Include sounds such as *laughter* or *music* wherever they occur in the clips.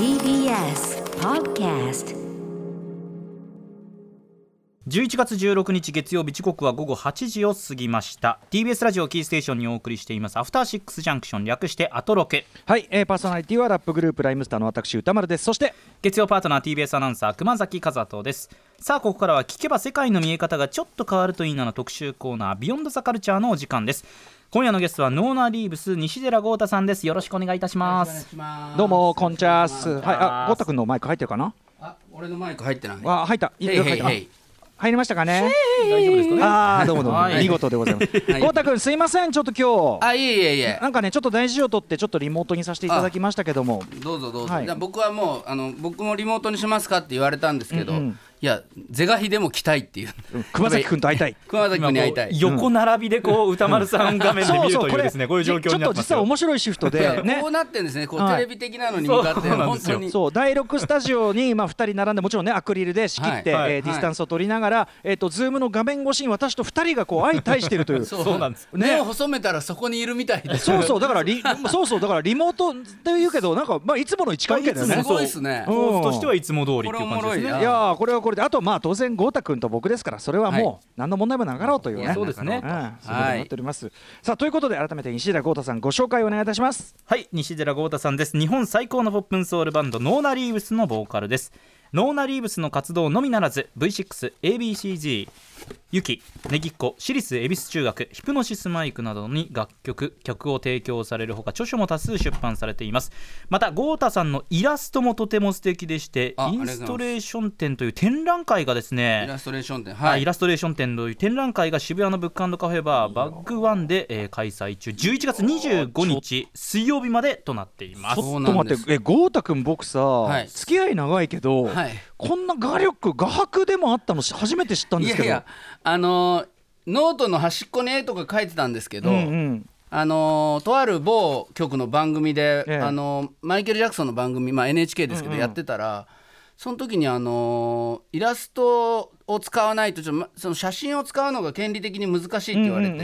TBS Podcast 11月16日月曜日時刻は午後8時を過ぎました。TBS ラジオキーステーションにお送りしています。アフターシックスジャンクション略してアトロケ。はい、えー、パーソナリティはラップグループライムスターの私歌丸ですそして月曜パートナー TBS アナウンサー熊崎和人です。さあここからは聞けば世界の見え方がちょっと変わるといいなの特集コーナービヨンドザカルチャーのお時間です今夜のゲストはノーナーリーブス西寺豪太さんです。よろしくお願いいたします。どうもこんちゃーす。はいあゴッタ君のマイク入ってるかな？あ、俺のマイク入ってない。あ入った。入っへい。た入りましたかね？大丈夫ですかね？ああどうもどうも。はい。見事でございます。はい。ゴッタ君すいませんちょっと今日。あ、いえいえいえ。なんかねちょっと大事を取ってちょっとリモートにさせていただきましたけども。どうぞどうぞ。はい。じゃあ僕はもうあの僕もリモートにしますかって言われたんですけど、いや是が非でも来たいっていう。熊崎君と会いたい。*laughs* 熊崎君に会いたい。横並びでこう歌丸さん画面で見るというですねこういう状況ちょっとになってますよ。実は面白いシフトでね。こうなってんですね。こう、はい。テレビ的なのに向かって本当に。そう第6スタジオにまあ2人並んでもちろんねアクリルで仕切って、はえーディスタンスを取りながら、えー、とズームの画面越しに私と2人がこう相対しているとい *laughs* う。そうなんです。ね。目を細めたらそこにいるみたいで。そうそうだからリ *laughs* そうそう。だからリモートっていうけどなんかまあいつもの位置関係だよね。す。ごいっすね。う。ん構図としてはいつも通りっていう感じですね。いやーこれはこれであとまあ当然豪太君と僕ですからそれはもう何の問題もなかろうというね、いやそうですね。うん、そういうことになっております、さあということで改めて西寺豪太さんご紹介お願いいたします。はい。西寺豪太さんです。日本最高のポップンソウルバンドノーナリーブスのボーカルです。ノーナリーブスの活動のみならず V6ABCG ユキネギっ子私立恵比寿中学ヒプノシスマイクなどに楽曲曲を提供されるほか著書も多数出版されています。また豪太さんのイラストもとても素敵でしてインストレーション展という展覧会がですイねラストレーション展。は、はい。い。イラストレーション展という展覧会が渋谷のブックカフェバーバッグワンで、えー開催中。11月25日水曜日までとなっています。ちょっと待ってえ豪太君僕さ、はい。付き合い長いけど、はい。こんな画力画伯でもあったのし初めて知ったんですけど。いやいやあのーノートの端っこに絵とか書いてたんですけど。うんうんあのーとある某局の番組で、ええあのーマイケル・ジャクソンの番組、まあ、NHK ですけど、やってたらその時に、あのーイラストを使わないとちょっとまその写真を使うのが権利的に難しいって言われて、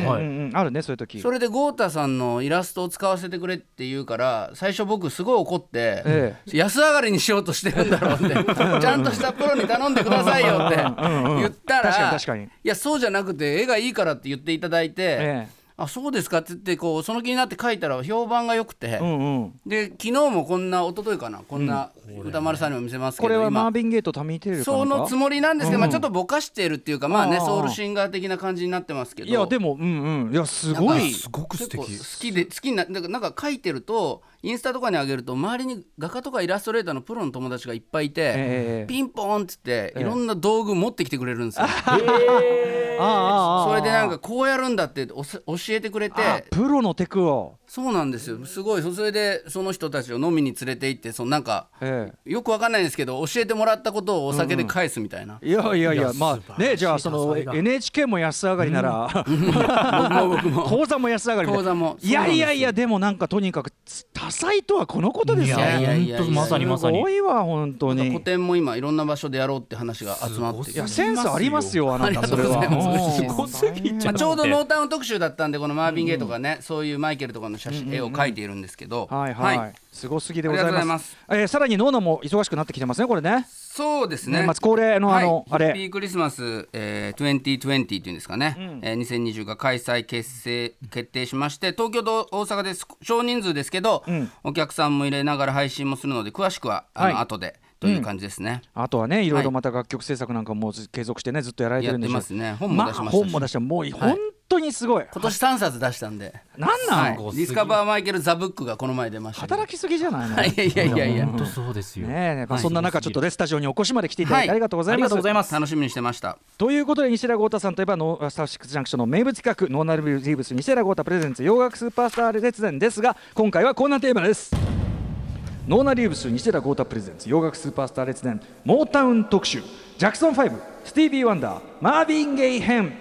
あるねそういう時。それで豪太さんのイラストを使わせてくれって言うから最初僕すごい怒って、え安上がりにしようとしてるんだろうって *laughs* ちゃんとしたプロに頼んでくださいよって言ったら確かに確かに。いやそうじゃなくて絵がいいからって言っていただいて。えあそうですかって言ってこうその気になって書いたら評判が良くて、えうんうん。で昨日もこんな一昨日かなこんな歌丸さんにも見せますけど、これはマー今ビンゲートタミーテールかなんか？そのつもりなんですけど、うんまあ、ちょっとぼかしてるっていうかまあねソウルシンガー的な感じになってますけど。いやでもうんうん。いやすごいすごく素敵。好きで好きにななんかなんか書いてるとインスタとかに上げると周りに画家とかイラストレーターのプロの友達がいっぱいいて、ええピンポーンっつってえいろんな道具持ってきてくれるんですよ。ああああそれでなんかこうやるんだって教えてくれて。あプロのテクを。そうなんですよ。すごい。それでその人たちを飲みに連れて行ってそのなんかえよくわかんないんですけど教えてもらったことをお酒で返すみたいな、えいやいやいやまあねじゃあその NHK も安上がりなら僕も僕も。*laughs* 講座も安上がりで。講座も。いやいやいやでもなんかとにかく多彩とはこのことですよ。いやいやいやまさにまさに。すごいわ本当に。個展も今いろんな場所でやろうって話が集まっていやセンスありますよあなありがたそれは。とうございます。ごすぎちゃまあ、ちょうどノータウン特集だったんでこのマービン・ゲイとかね、そういうマイケルとかの写真、絵を描いているんですけど、はいはい、すごすぎでございまます。すえーさらにノーナも忙しくなってきてますねこれね。そうですね。年末恒例のあのあれ。はい、ハッピークリスマス、えー、2020っていうんですかね、えー、2020が開催決成決定しまして東京と大阪です少人数ですけど、ん。お客さんも入れながら配信もするので詳しくはあの、はい。後でという感じですね、あとはねい。ろいろはいまた楽曲制作なんかもず継続してねずっとやられてやってるんでしょ。ますね。本も出しましたし、あ本も出してもう本当にすごい、今年3冊出したんで、なんなん、はい、ディスカバーマイケル・ザ・ブックがこの前出ました働きすぎじゃないの、はいいやいやいやいや。本当そうですよ、ねえ、まあ、はいそんな中ちょっとねスタジオにお越しまで来ていただいてはい。ありがとうございあります、がとうございます。楽しみにしてました。ということで西田豪太さんといえばノースターシックスジャンクションの名物企画ノーナルビリーブス西田豪太プレゼンツ洋楽スーパースター列伝ですが今回はこんなテーマですノーナリーブス西田豪太プレゼンツ洋楽スーパースター列伝モータウン特集ジャクソン5スティービー・ワンダーマービン・ゲイ編。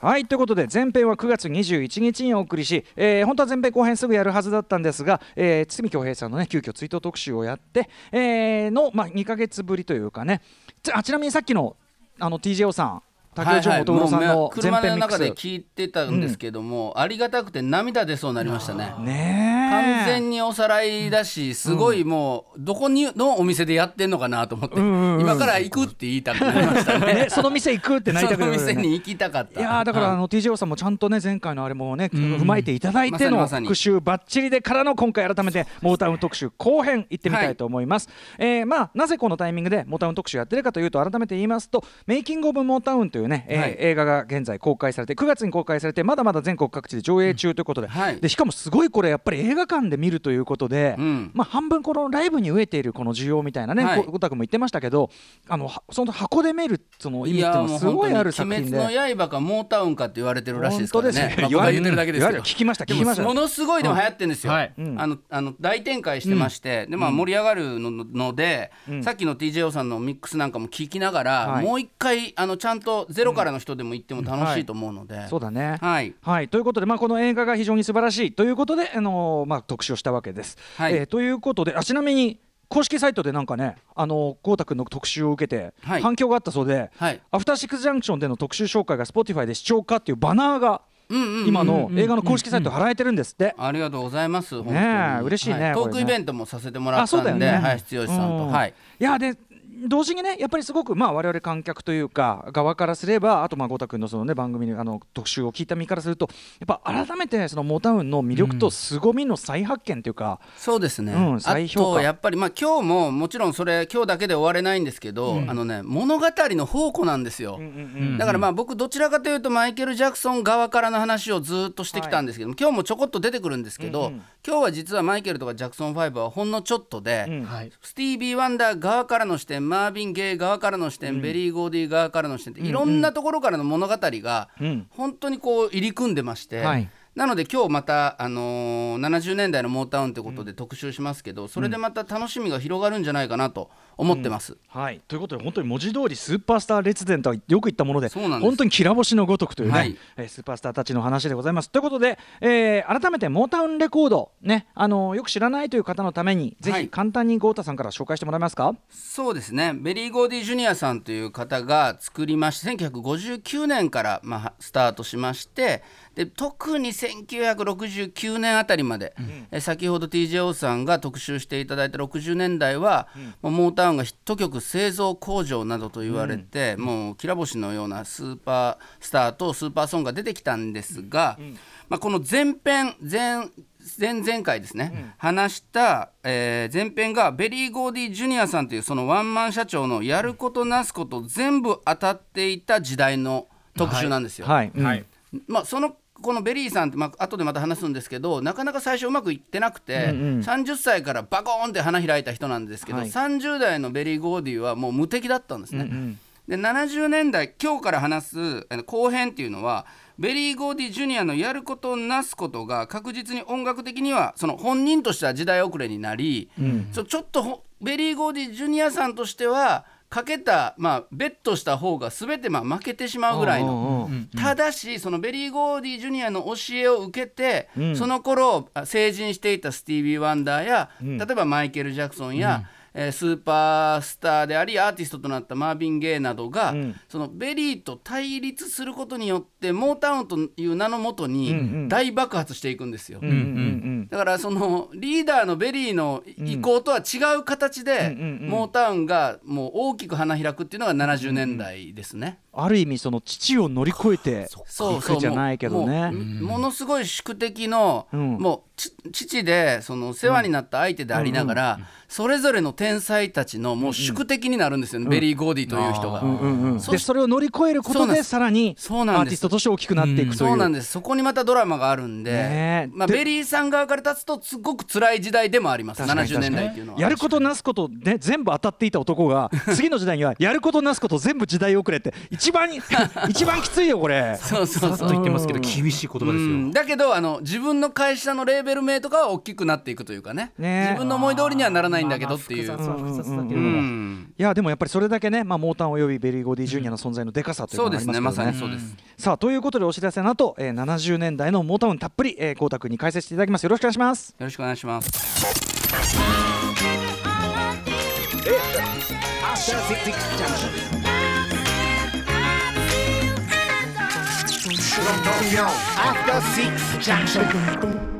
はいということで前編は9月21日にお送りし、えー本当は前編後編すぐやるはずだったんですが、えー堤恭平さんのね急遽追悼特集をやって、えーの、まあ、2か月ぶりというかね。ちあちなみにさっきのあの TJO さん竹内元黒さんの前車の編ミックス、中で聞いてたんですけども、ありがたくて涙出そうになりましたね。ねえ。完全におさらいだしすごいもうどこにのお店でやってんのかなと思って、今から行くって言いたくなりましたね。ね、その店行くってなりたくなる、その店に行きたかった。いやだから、あの TJO さんもちゃんとね前回のあれもね、踏まえていただいての復習ばっちりでからの今回改めてモータウン特集後編行ってみたいと思います、えーまあなぜこのタイミングでモータウン特集やってるかというと改めて言いますとメイキングオブモータウンというね、えーはい。映画が現在公開されて9月に公開されてまだまだ全国各地で上映中ということで,、はい。でしかもすごいこれやっぱり映画館で見るということで、うん。まあ半分このライブに飢えているこの需要みたいなね、はい。こ小田君も言ってましたけどあのはその箱で見るその意味っていうのはすごいある作品で。鬼滅の刃かモータウンかって言われてるらしいですからね。言ってるだけですけ聞きました聞きました。でもものすごいでも流行ってるんですよ、あのあの大展開してまして、でまあ盛り上がるのので、ん。さっきの TJO さんのミックスなんかも聞きながら、はい。もう一回あのちゃんとゼロからの人でも行っても楽しいと思うので、そうだね。はい。はい、ということで、まあ、この映画が非常に素晴らしいということで、あのーまあ、特集をしたわけです。はい。えーということであちなみに公式サイトでなんかねあのこうたくんの特集を受けてはい。反響があったそうで、はい。アフターシックスジャンクションでの特集紹介が Spotify で視聴化っていうバナーが今の映画の公式サイトに貼られてるんですって。ありがとうございます。本当に。ねえ嬉しいねはトークイベントもさせてもらあったんで、そうだよね。はい。必要さんと、うん。はい。いやで同時にねやっぱりすごくまあ我々観客というか側からすればあとまあゴタ君のそのね番組のあの特集を聞いた身からするとやっぱ改めてそのモータウンの魅力と凄みの再発見というか、そうですね、うんあ再評価。とやっぱりまあ今日ももちろんそれ今日だけで終われないんですけど、あのね物語の宝庫なんですよ、だからまあ僕どちらかというとマイケル・ジャクソン側からの話をずっとしてきたんですけども、今日もちょこっと出てくるんですけど、うんうん。今日は実はマイケルとかジャクソン5はほんのちょっとで、うん。はい。スティービー・ワンダー側からの視点マービン・ゲイ側からの視点、ベリー・ゴーディ側からの視点っていろんなところからの物語がうん。本当にこう入り組んでまして、はい。なので今日また、あのー70年代のモータウンということで特集しますけど、それでまた楽しみが広がるんじゃないかなと思ってます。はい、ということで本当に文字通りスーパースター列伝とはよく言ったもので本当にきら星のごとくというね、はい。えースーパースターたちの話でございます。ということで、えー改めてモータウンレコード、ねあのーよく知らないという方のためにぜはい。ひ簡単に豪太さんから紹介してもらえますか、そうですね。ベリー・ゴーディ・ジュニアさんという方が作りまして1959年から、まあ、スタートしましてで特に1969年あたりまで、え先ほど TJO さんが特集していただいた60年代は、もうモータウンがヒット曲製造工場などと言われて、もうきら星のようなスーパースターとスーパーソングが出てきたんですが、まあ、この前編前前々回ですね、話した、えー前編がベリー・ゴーディ・ジュニアさんというそのワンマン社長のやることなすこと全部当たっていた時代の特集なんですよ。はい、うんはい。まあ、そのこのベリーさんって、まあ後でまた話すんですけどなかなか最初うまくいってなくて、うんうん。30歳からバコーンって花開いた人なんですけど、はい。30代のベリー・ゴーディはもう無敵だったんですね。うんうん。で70年代今日から話すあの後編っていうのはベリー・ゴーディ・ジュニアのやることなすことが確実に音楽的にはその本人としては時代遅れになり、そうちょっとほベリー・ゴーディ・ジュニアさんとしてはかけた、まあ、ベットした方が全てまあ負けてしまうぐらいの。うんうんただしそのベリー・ゴーディ・ジュニアの教えを受けて、うん。その頃あ成人していたスティービー・ワンダーや、ん。例えばマイケル・ジャクソンや、えースーパースターでありアーティストとなったマービン・ゲイなどが、うん。そのベリーと対立することによってモータウンという名のもとうんうん。に大爆発していくんですよ。うんうんうんだからそのリーダーのベリーの意向とは違う形で、うんうんうんモータウンがもう大きく花開くっていうのが70年代ですね。ある意味その父を乗り越えていくじゃないけどね。ものすごい宿敵の、うん。もうち父でその世話になった相手でありながら、それぞれの天才たちのもう宿敵になるんですよね、ベリー・ゴーディという人が。うんうんうんそでそれを乗り越えることでさらにアーティストとして大きくなっていくという。そうなんです。そこにまたドラマがあるんで、ねえ。まあ、でベリーさん側から立つとすごく辛い時代でもあります。確かに70年代っていうのは。やることなすことね全部当たっていた男が *laughs* 次の時代にはやることなすこと全部時代遅れって一番 *laughs* 一番きついよこれ。そうそうそう。さっと言ってますけど厳しい言葉ですよ、うん。だけどあの自分の会社のレーベル名とかは大きくなっていくというかね。ね自分の思い通りにはならないんだけどっていう。まあまあ複雑は複雑だけどいやでもやっぱりそれだけね、まあ、モータウンおよびベリー・ゴーディ・ジュニアの存在のでかさというそのがあうですね。りますね。まさにそうです。さあということでお知らせの後、えー、70年代のモータウンたっぷりえー郷太君に解説していただきますよろしくお願いしますよろしくお願いします。After Six Junction. From Tokyo, After Six Junction.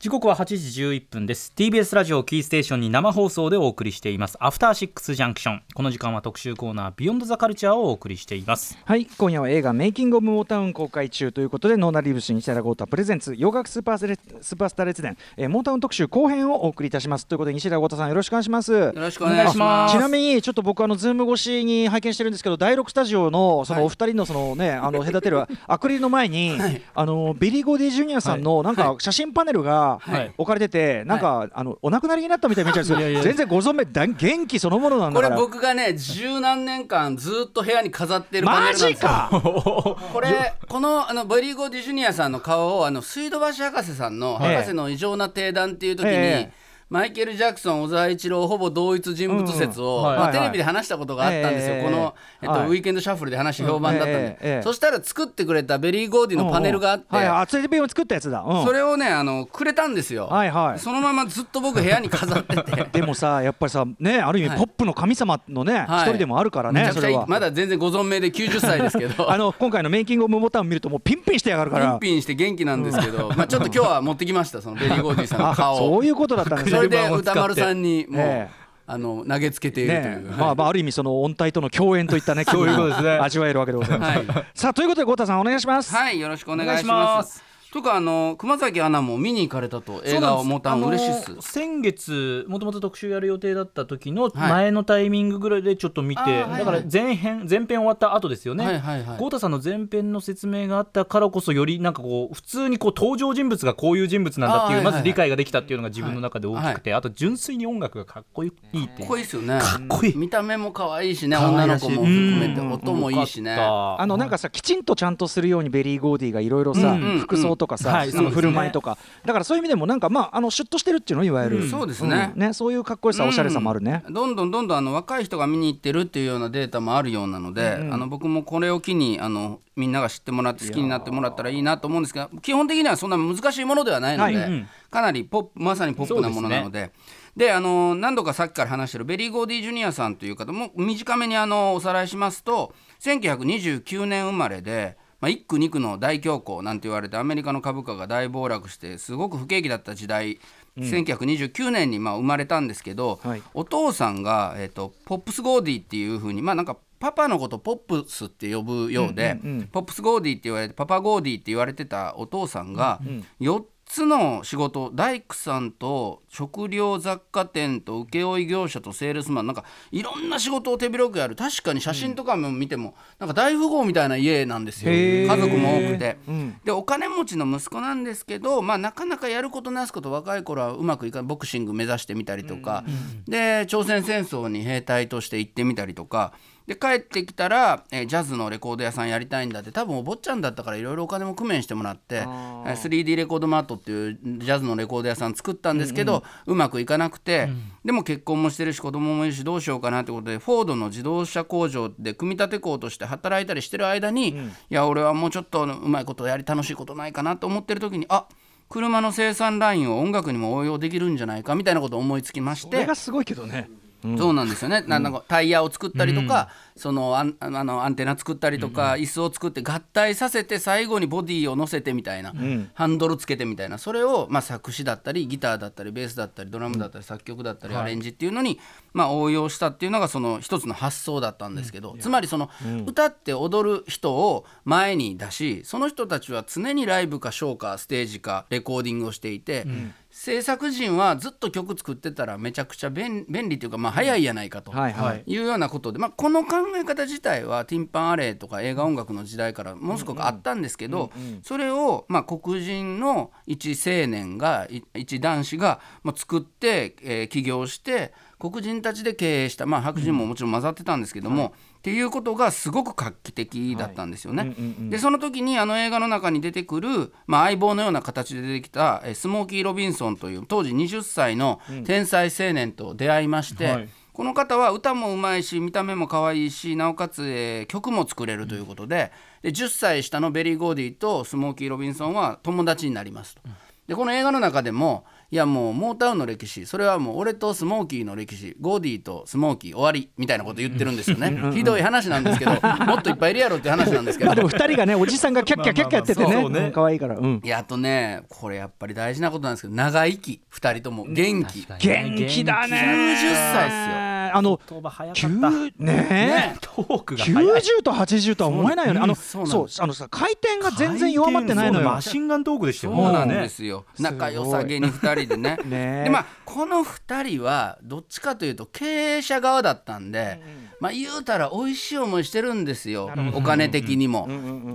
時刻は8時11分です。TBS ラジオキーステーションに生放送でお送りしています。アフターシックスジャンクション。この時間は特集コーナービヨンドザカルチャーをお送りしています。はい今夜は映画メイキングオブモータウン公開中ということでノーナリーブス西寺郷太プレゼンツ洋楽スーパースレスーパースター列伝、えー、モータウン特集後編をお送りいたします。ということで西寺郷太さんよろしくお願いします。よろしくお願いします。ちなみにちょっと僕あのズーム越しに拝見してるんですけど第6スタジオのそのお二人のそのね、あの隔てるアクリルの前に、*laughs* あのベリー・ゴーディ・ジュニアさんのなんか写真パネルがはい置かれてて、なんか、あのお亡くなりになったみたいに見えちゃうんですよ。全然ご存命だ元気そのものなんだこれから僕がね十何年間ずっと部屋に飾ってるマジか！*laughs* これこのあのベリー・ゴーディ・ジュニアさんの顔をあの水道橋博士さんの「ええ博士の異常な鼎談」っていう時に、ええマイケル・ジャクソン小沢一郎ほぼ同一人物説を、まあ、はいテレビで話したことがあったんですよ、ええこの、えっとはいウィーケンドシャッフルで話評判だったんで、そしたら作ってくれたベリー・ゴーディのパネルがあって、を作ったやつだ、うん。それをねあのくれたんですよ、はいはい。そのままずっと僕部屋に飾ってて。*laughs* でもさやっぱりさねある意味はい。ポップの神様のね一、はい。人でもあるからねそれは。まだ全然ご存命で90歳ですけど。*laughs* あの今回のメイキングオブモータウンを見るともうピンピンしてやがるから。ピンピンして元気なんですけど、まあちょっと今日は持ってきましたそのベリー・ゴーディさんのあ顔を。そういうことだったんですねそれで歌丸さんにもう、ええ。あの投げつけているという、ねまあまあある意味その御大との共演といったね気分そういうことですね。を味わえるわけでございます、はい。さあということで郷太さんお願いします、はい。よろしくお願いしますとかあの熊崎アナも見に行かれたと映画をモータウン嬉しいっす。先月もともと特集やる予定だった時のはい。前のタイミングぐらいでちょっと見て、はいだから前編前編終わった後ですよね、はいはいはい。郷太さんの前編の説明があったからこそよりなんかこう普通にこう登場人物がこういう人物なんだっていうまず理解ができたっていうのが自分の中で大きくて、あと純粋に音楽がかっこいいっていう。かっこいいっすよね。かっこいい。見た目も可愛いしね女の子も含めてうん。音もいいしね。あのなんかさきちんとちゃんとするようにベリー・ゴーディがいろいろさ、うん。服装とかさ、はいその振る舞いとか、だからそういう意味でもなんかまああのシュッとしてるっていうのいわゆる、うんそうですね。ねそういうかっこよさ、おしゃれさもあるね、どんどんどんどんあの若い人が見に行ってるっていうようなデータもあるようなので、あの僕もこれを機にあのみんなが知ってもらって好きになってもらったらいいなと思うんですが基本的にはそんな難しいものではないので、はいうん。かなりポップまさにポップなものなので。であの何度かさっきから話してるベリー・ゴーディ・ジュニアさんという方も短めにあのおさらいしますと1929年生まれで、まあ、1929の大恐慌なんて言われてアメリカの株価が大暴落してすごく不景気だった時代、1929年にまあ生まれたんですけど、はい。お父さんが、えっとポップス・ゴーディっていうふうにまあなんかパパのことポップスって呼ぶようで、うんうんうんポップス・ゴーディって言われてパパ・ゴーディって言われてたお父さんが4つの仕事大工さんと食料雑貨店と請負業者とセールスマン。なんかいろんな仕事を手広くやる。確かに写真とかも見ても、なんか大富豪みたいな家なんですよ。家族も多くて。うん。でお金持ちの息子なんですけど、まあ、なかなかやることなすこと若い頃はうまくいかないボクシング目指してみたりとか、で朝鮮戦争に兵隊として行ってみたりとかで帰ってきたら、えージャズのレコード屋さんやりたいんだって多分お坊ちゃんだったからいろいろお金も工面してもらって、えー 3D レコードマートっていうジャズのレコード屋さん作ったんですけど、うまくいかなくて、でも結婚もしてるし子供もいるしどうしようかなってことでフォードの自動車工場で組み立て工として働いたりしてる間に、いや俺はもうちょっとうまいことやり楽しいことないかなと思ってる時にあ車の生産ラインを音楽にも応用できるんじゃないかみたいなことを思いつきまして。これがすごいけどねそうなんですよね、ななんかタイヤを作ったりとか、そのアンあのアンテナ作ったりとか、椅子を作って合体させて最後にボディを乗せてみたいな、ハンドルつけてみたいなそれを、まあ、作詞だったりギターだったりベースだったりドラムだったり作曲だったりアレンジっていうのに、まあ、応用したっていうのがその一つの発想だったんですけど、つまりその、歌って踊る人を前に出しその人たちは常にライブかショーかステージかレコーディングをしていて。制作陣はずっと曲作ってたらめちゃくちゃ便便利というか、まあ、早いやないかと、はいうようなことで、まあ、この考え方自体はティンパンアレイとか映画音楽の時代からものすごくあったんですけど、それを、まあ、黒人の一青年がい一男子が、まあ、作って、えー起業して黒人たちで経営した、まあ、白人ももちろん混ざってたんですけども、っていうことがすごく画期的だったんですよね。でその時にあの映画の中に出てくる、まあ、相棒のような形で出てきたえースモーキー・ロビンソンという当時20歳の天才青年と出会いまして、はいこの方は歌もうまいし見た目も可愛いしなおかつ、えー曲も作れるということでで10歳下のベリー・ゴーディとスモーキー・ロビンソンは友達になりますと。でこの映画の中でも、いやもうモータウンの歴史それはもう俺とスモーキーの歴史ゴーディーとスモーキー終わりみたいなこと言ってるんですよね。ひどい話なんですけど *laughs* もっといっぱいいるやろっていう話なんですけど。まあでも二人がねおじさんがキャッキャキャッキャやっててね可愛いからうん。いやあとねこれやっぱり大事なことなんですけど長生き2人とも元気、元気だね。90歳っすよあの言葉早かった。9ねトークが早い。90と80とは思えないよ。ねあのそうあのさ回転が全然弱まってないのよ。マシンガントークでしたよそうなんねですよ。仲良さげに2人でね。*laughs* ねでまあこの2人はどっちかというと経営者側だったんで、まあ言うたら美味しい思いしてるんですよ。お金的にも。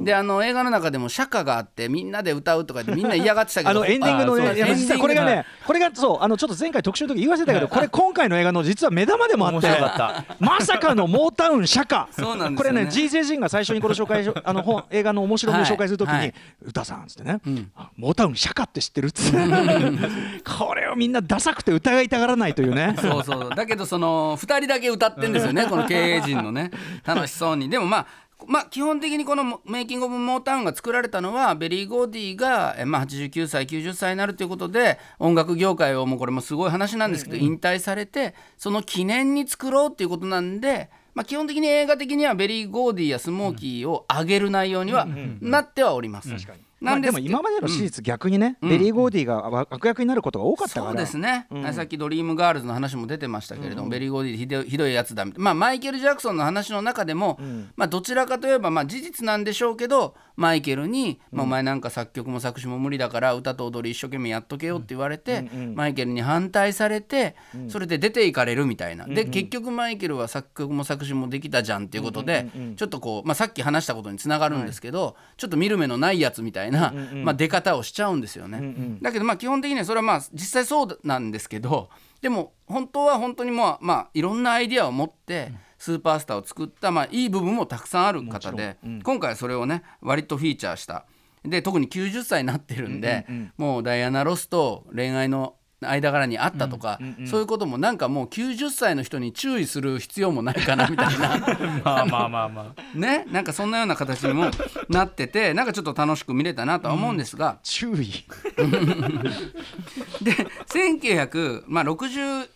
であの映画の中でも社歌があってみんなで歌うとかでみんな嫌がってたけど。あのエンディングのね実はこれがねこれがそうあのちょっと前回特集の時言わせたけどこれ今回の映画の実は目玉でもあって。まさかのモータウン社歌そうなんですよね。これね GJ ジンが最初にこれ紹介し *laughs* あの本映画の面白みを紹介するときにはい「歌さん」っつってね。あ「モータウン社歌って知ってる?」っつって。これをみんなダサくて疑いたがらないというね。*laughs* そうそう。だけどその2人だけ歌ってんですよね *laughs* この経営陣のね楽しそうに。でもまあまあ基本的にこのメイキング・オブ・モータウンが作られたのはベリー・ゴーディが、えまあ、89歳90歳になるということで音楽業界をもうこれもすごい話なんですけど、引退されてその記念に作ろうっていうことなんで、まあ、基本的に映画的にはベリー・ゴーディやスモーキーを上げる内容にはなってはおります。まあでも今までの史実逆にねベリー・ゴーディが悪役になることが多かったから。そうですね、さっきドリームガールズの話も出てましたけれども、ベリー・ゴーディひどいひどいやつだみたいな、まあ、マイケル・ジャクソンの話の中でも、まあ、どちらかといえば、まあ、事実なんでしょうけどマイケルに、まあ、お前なんか作曲も作詞も無理だから歌と踊り一生懸命やっとけよって言われて、マイケルに反対されて、それで出ていかれるみたいな、で結局マイケルは作曲も作詞もできたじゃんっていうことで、ちょっとこう、まあ、さっき話したことにつながるんですけど、ちょっと見る目のないやつみたいな、まあ、出方をしちゃうんですよね。だけどまあ基本的にはそれはまあ実際そうなんですけどでも本当は本当にまあまあいろんなアイディアを持ってスーパースターを作ったまあいい部分もたくさんある方で、今回はそれをね割とフィーチャーした。で特に90歳になってるんで、もうダイアナ・ロスと恋愛の間柄にあったとか、そういうこともなんかもう90歳の人に注意する必要もないかなみたいな。*laughs* まあまあまあまあ。ねなんかそんなような形にもなっててなんかちょっと楽しく見れたなとは思うんですが、注意。*laughs* で1961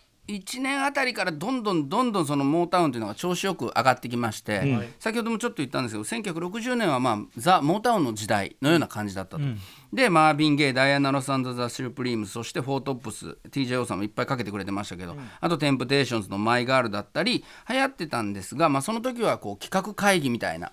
年あたりからどんどんどんどんそのモータウンというのが調子よく上がってきまして、先ほどもちょっと言ったんですけど1960年はまあザ・モータウンの時代のような感じだったと。でマービン・ゲイダイアナ・ロス・アンド・ザ・シュープリームスそしてフォートップス TJO さんもいっぱいかけてくれてましたけど、あとテンプテーションズの「マイ・ガール」だったり流行ってたんですが、まあ、その時はこう企画会議みたいな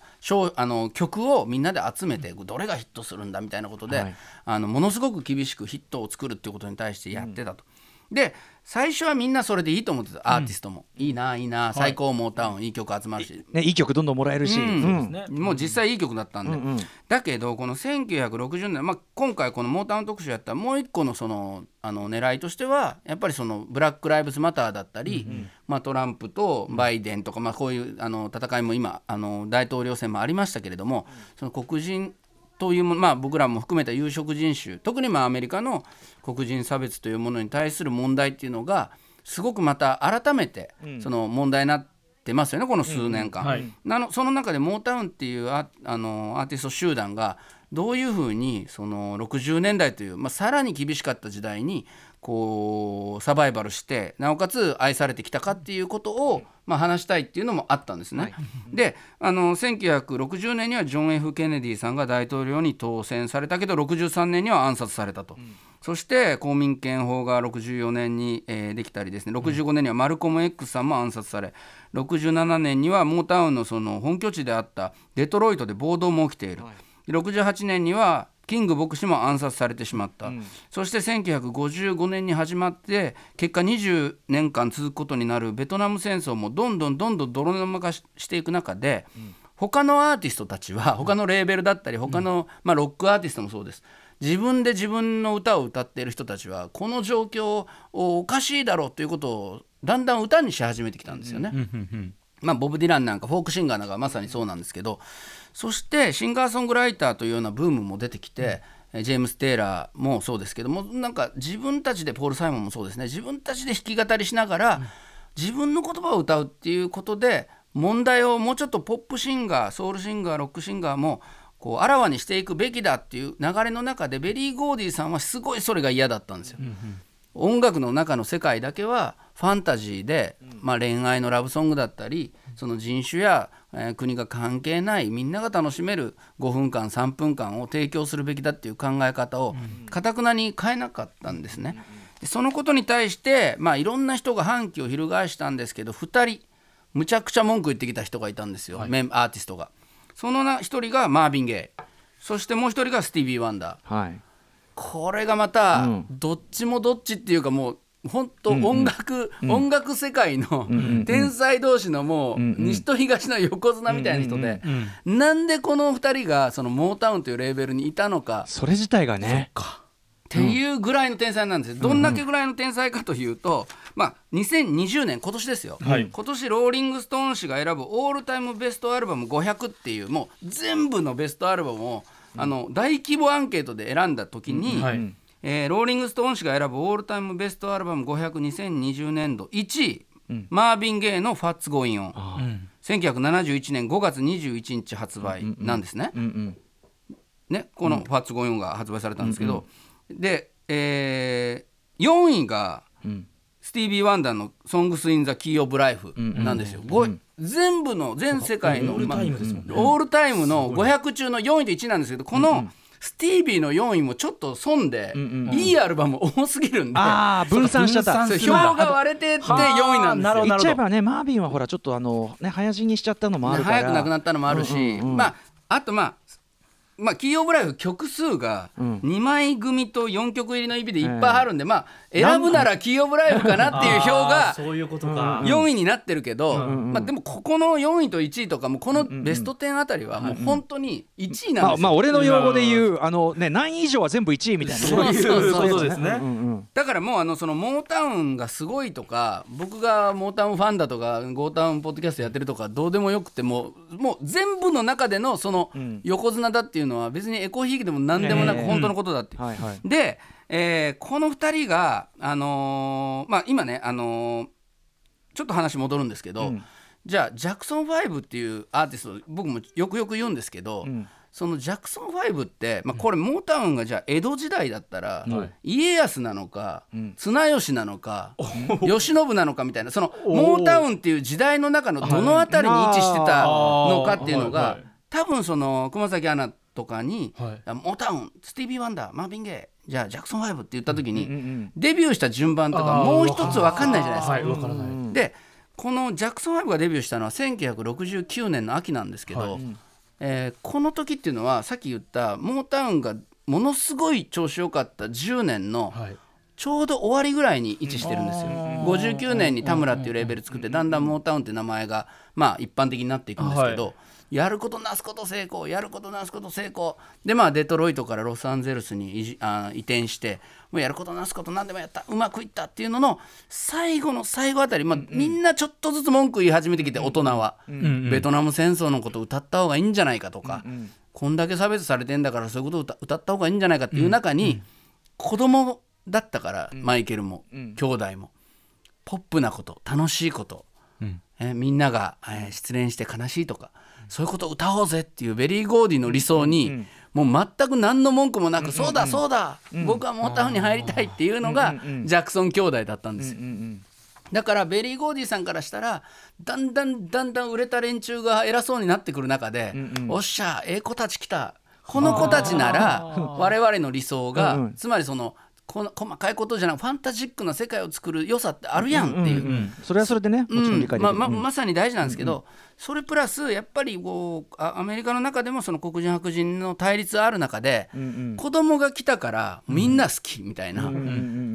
あの曲をみんなで集めてどれがヒットするんだみたいなことで、はい。あのものすごく厳しくヒットを作るっていうことに対してやってたと。で最初はみんなそれでいいと思ってたアーティストも、いいないいな最高モータウンいい曲集まるし、ねいい曲どんどんもらえるし。うん。うん。ね。もう実際いい曲だったんで、うんうん。だけどこの1960年、まあ、今回このモータウン特集やったもう一個のそのあの狙いとしてはやっぱりそのブラック・ライブズ・マターだったり、まあ、トランプとバイデンとか、まあ、こういうあの戦いも今あの大統領選もありましたけれども、その黒人というまあ、僕らも含めた有色人種特にまあアメリカの黒人差別というものに対する問題っていうのがすごくまた改めてその問題になってますよねこの数年間。はい。なのその中でモータウンっていうアあのアーティスト集団がどういうふうにその60年代という、まあ、さらに厳しかった時代にこうサバイバルしてなおかつ愛されてきたかっていうことを、まあ、話したいっていうのもあったんですね。であの1960年にはジョン・ F・ ケネディさんが大統領に当選されたけど63年には暗殺されたと。そして公民権法が64年に、えーできたりですね。65年にはマルコム X さんも暗殺され67年にはモータウンのその本拠地であったデトロイトで暴動も起きている、68年にはキング牧師も暗殺されてしまった、そして1955年に始まって結果20年間続くことになるベトナム戦争もどんどんどんどん泥沼化ししていく中で、他のアーティストたちは他のレーベルだったり他の、まあ、ロックアーティストもそうです。自分で自分の歌を歌っている人たちはこの状況をおかしいだろうということをだんだん歌にし始めてきたんですよね。まあ、ボブ・ディランなんかフォークシンガーなんかまさにそうなんですけどそしてシンガーソングライターというようなブームも出てきて、えジェームス・テイラーもそうですけどもなんか自分たちでポール・サイモンもそうですね。自分たちで弾き語りしながら、自分の言葉を歌うっていうことで問題をもうちょっとポップシンガーソウルシンガーロックシンガーもこうあらわにしていくべきだっていう流れの中でベリー・ゴーディさんはすごいそれが嫌だったんですよ。音楽の中の世界だけはファンタジーで、まあ、恋愛のラブソングだったりその人種や、えー国が関係ないみんなが楽しめる5分間3分間を提供するべきだっていう考え方をかたくなに変えなかったんですね。でそのことに対して、まあ、いろんな人が反旗を翻したんですけど2人むちゃくちゃ文句言ってきた人がいたんですよ、メンアーティストが。そのな1人がマービン・ゲイそしてもう1人がスティービー・ワンダー。はいこれがまた、うんどっちもどっちっていうかもう本当音楽、音楽世界の天才同士のもう西と東の横綱みたいな人で、なんでこの2人がそのモータウンというレーベルにいたのか。それ自体がね。っていうぐらいの天才なんですよ。どんだけぐらいの天才かというと、まあ、2020年今年ですよ、はい。今年ローリング・ストーン氏が選ぶオールタイムベストアルバム500っていうもう全部のベストアルバムを、あの大規模アンケートで選んだ時に、はいえーローリング・ストーン氏が選ぶオールタイムベストアルバム5002020年度1位、マービン・ゲイの「ファッツ・ゴイン・オン」1971年5月21日発売なんですね。うんうん。ね、この「ファッツ54」が発売されたんですけど、で、えー4位がん。スティービー・ワンダーの「ソングス・イン・ザ・キー・オブ・ライフ」なんですよ。ごい全部の全世界のオールタイムですもんね。まあオールタイムの500中の4位と1位なんですけどこのスティービーの4位もちょっと損で、いいアルバム多すぎるんで。ああ分散しちゃった。票が割れてって4位なんですよ。言っちゃえばねマービンはほらちょっとあのね早死にしちゃったのもあるから。早く亡くなったのもあるし、うんうんうん。まああとまあまあ、キー・オブ・ライフ曲数がん。2枚組と4曲入りの意味でいっぱいあるんで、まあ選ぶならキー・オブ・ライフかなっていう票がそういうことか、4位になってるけど、まあ、でもここの4位と1位とかもこのベスト10あたりはもう本当に1位なんですよ。まあまあ俺の用語で言うあのね何位以上は全部1位みたいな。そういうそう。そうことですね、だからもうあのそのモータウンがすごいとか僕がモータウンファンだとかゴータウンポッドキャストやってるとかどうでもよくてももう全部の中でのその横綱だっていうのは別にエコひいきでも何でもなくええ。本当のことだってで、えーこの2人が、あのーまあ、今ね、あのーちょっと話戻るんですけど、じゃあジャクソン5っていうアーティスト僕もよくよく言うんですけど、ん。そのジャクソン5って、まあ、これモータウンがじゃあ江戸時代だったら、はい。家康なのか、綱吉なのか慶喜なのかみたいなそのモータウンっていう時代の中のどの辺りに位置してたのかっていうのが、多分その熊崎アナとかに、はい。モータウンスティービー・ワンダーマービン・ゲイじゃあジャクソン5って言った時に、うんうんデビューした順番とかもう一つ分かんないじゃないですか。はいわからない、でこのジャクソン5がデビューしたのは1969年の秋なんですけど、はい。えーこの時っていうのはさっき言ったモータウンがものすごい調子良かった10年のはい。ちょうど終わりぐらいに位置してるんですよ。59年に田村っていうレーベル作ってだんだんモータウンって名前がまあ一般的になっていくんですけど、はやることなすこと成功やることなすこと成功。でまあデトロイトからロサンゼルスにあ移転してもうやることなすこと何でもやった。うまくいったっていうのの最後の最後あたり、まあ、みんなちょっとずつ文句言い始めてきて大人は、ベトナム戦争のこと歌った方がいいんじゃないかとか、こんだけ差別されてんだからそういうことを歌歌った方がいいんじゃないかっていう中に、子供だったから、マイケルも、兄弟もポップなこと楽しいこと、えーみんなが、えー失恋して悲しいとか、そういうことを歌おうぜっていうベリー・ゴーディの理想に、もう全く何の文句もなく、そうだそうだ、僕はモータウンに入りたいっていうのが、ジャクソン兄弟だったんですよ。だからベリー・ゴーディさんからしたらだんだんだんだん売れた連中が偉そうになってくる中で、おっしゃええ子たち来た。この子たちなら我々の理想が、つまりそのこの細かいことじゃなくファンタジックな世界を作る良さってあるやんっていう。うんそれはそれでねもちろん理解できる。まあまままさに大事なんですけど、それプラスやっぱりこうあアメリカの中でもその黒人白人の対立ある中で、子供が来たからみんな好きみたいな、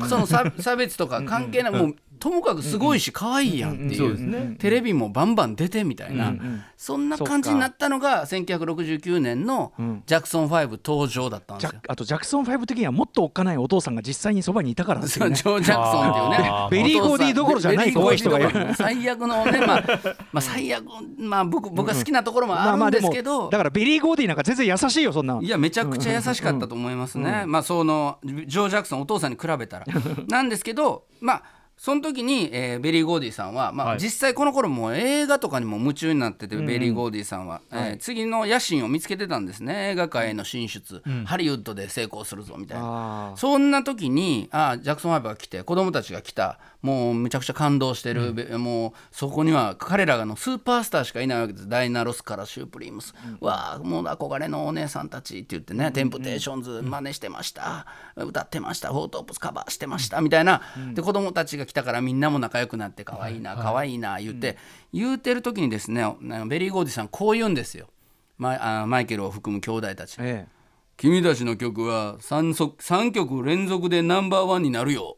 その差差別とか関係ない、もうともかくすごいし可愛いやんっていう。テレビもバンバン出てみたいな、そんな感じになったのが1969年のジャクソン5登場だったんですよ。あとジャクソン5的にはもっとおっかないお父さんが実際にそばにいたからですよね。ジョー・ジャクソンっていうね。*laughs* ベリーゴーディーどころじゃない怖い人がいる最悪のねまあ、まあ、最悪まあ僕僕が好きなところもあるんですけど、だからベリー・ゴーディなんか全然優しいよそんないやめちゃくちゃ優しかったと思いますね、まあそのジョー・ジャクソンお父さんに比べたら。*laughs* なんですけどまあその時に、えーベリー・ゴーディさんは、まあはい。実際この頃もう映画とかにも夢中になってて、ベリー・ゴーディさんは、えー次の野心を見つけてたんですね。映画界への進出、ハリウッドで成功するぞみたいな。あそんな時にあジャクソン・ファイブが来て子供たちが来た。もうめちゃくちゃ感動してる、べもうそこには彼らのスーパースターしかいないわけです。ダイアナ・ロスからシュープリームス、わあもう憧れのお姉さんたちって言ってね、テンプテーションズ真似してました、歌ってました。フォートップスカバーしてました。みたいな、で子供たちが来たからみんなも仲良くなって可愛いな可愛いな言って、言うてる時にですねベリー・ゴーディさんこう言うんですよ。マイあマイケルを含む兄弟たち。ーえ。君たちの曲は 3, そ3曲連続でナンバーワンになるよ、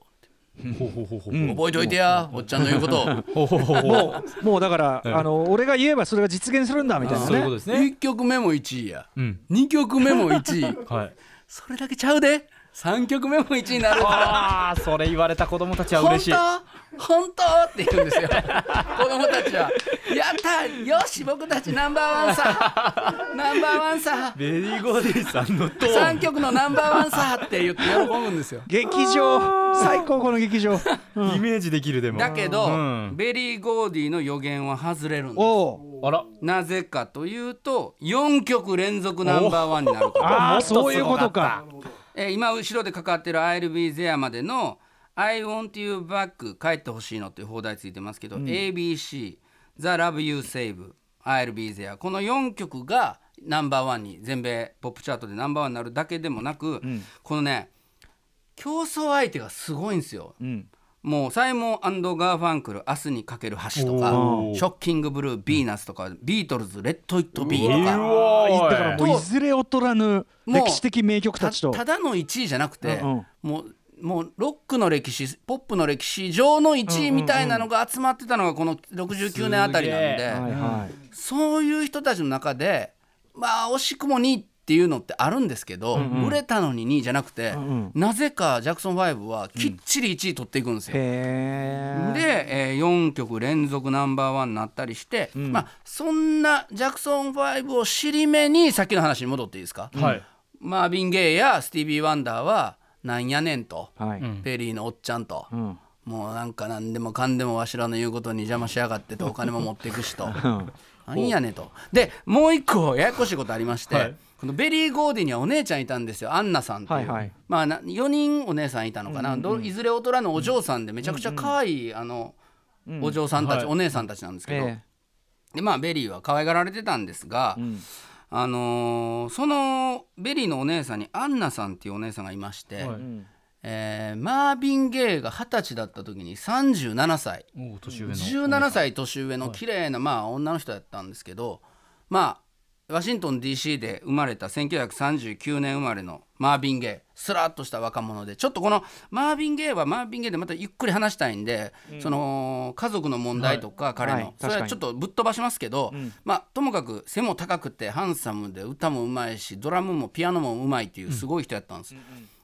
覚えておいてやおっちゃんの言うこと。*laughs* もうもうだから、あの俺が言えばそれが実現するんだみたいなね。ですね。1曲目も1位や。うん。2曲目も1位。*laughs* はい。それだけちゃうで3曲目も1位になるからああそれ言われた子供たちは本嬉しい。当？本当？って言うんですよ。*laughs* 子供たちは「やったよし僕たちナンバーワンさ。*laughs* ナンバーワンさ。ベリー・ゴーディさんのトー3ン曲のナンバーワンさ」って言って喜ぶんですよ。劇場。最高この劇場。イメージできるでも。だけど、うん。ベリー・ゴーディの予言は外れるんです。おおあら。なぜかというと4曲連続ナンバーワンになるから、あそういうことかえー今後ろでかかってる「I'll be there」までの「I want you back」帰ってほしいのっていう邦題ついてますけど、ABC「The Love You Save」「I'll be there」この4曲がナンバーワンに全米ポップチャートでナンバーワンになるだけでもなく、このね競争相手がすごいんですよ。うんもうサイモンガーファンクル「明日にかける橋」とか「おー。ショッキングブルー」「ビーナス」とか「ビートルズ」「レット・イット・ビー」とうか。だからもういずれ劣らぬ歴史的名曲たちと。ただの1位じゃなくて、うんうん。もうもうロックの歴史ポップの歴史上の1位みたいなのが集まってたのがこの69年あたりなんで、はいはい。そういう人たちの中でまあ惜しくも2位っていうのってあるんですけど、売れたのに2位じゃなくて、んなぜかジャクソン5はきっちり1位取っていくんですよ。へえ。で、えー4曲連続ナンバーワンになったりして、まあそんなジャクソン5を尻目にさっきの話に戻っていいですか、はい。マービン・ゲイやスティービー・ワンダーはなんやねんと、はい。ペリーのおっちゃんと、うん。もうなんか何でもかんでもわしらの言うことに邪魔しやがっててお金も持っていくしと。なん。やねんと。でもう一個ややこしいことありまして、はいこのベリー・ゴーディにはお姉ちゃんいたんですよアンナさんっていう、はいはい。まあな4人お姉さんいたのかな、どいずれ大人のお嬢さんでめちゃくちゃ可愛い、あのお嬢さんたち、はい。お姉さんたちなんですけど、えでまあベリーは可愛がられてたんですが、ん。あのーそのベリーのお姉さんにアンナさんっていうお姉さんがいまして、はい。ん。えーマービン・ゲイが二十歳だった時に37歳。年上の。17歳年上の綺麗なまあ女の人やったんですけどまあワシントン DC で生まれた1939年生まれのマービン・ゲイスラッとした若者でちょっとこのマービン・ゲイはマービン・ゲイでまたゆっくり話したいんで、その家族の問題とか彼の、はい。それはちょっとぶっ飛ばしますけど、まあともかく背も高くてハンサムで歌もうまいしドラムもピアノもうまいっていうすごい人やったんです。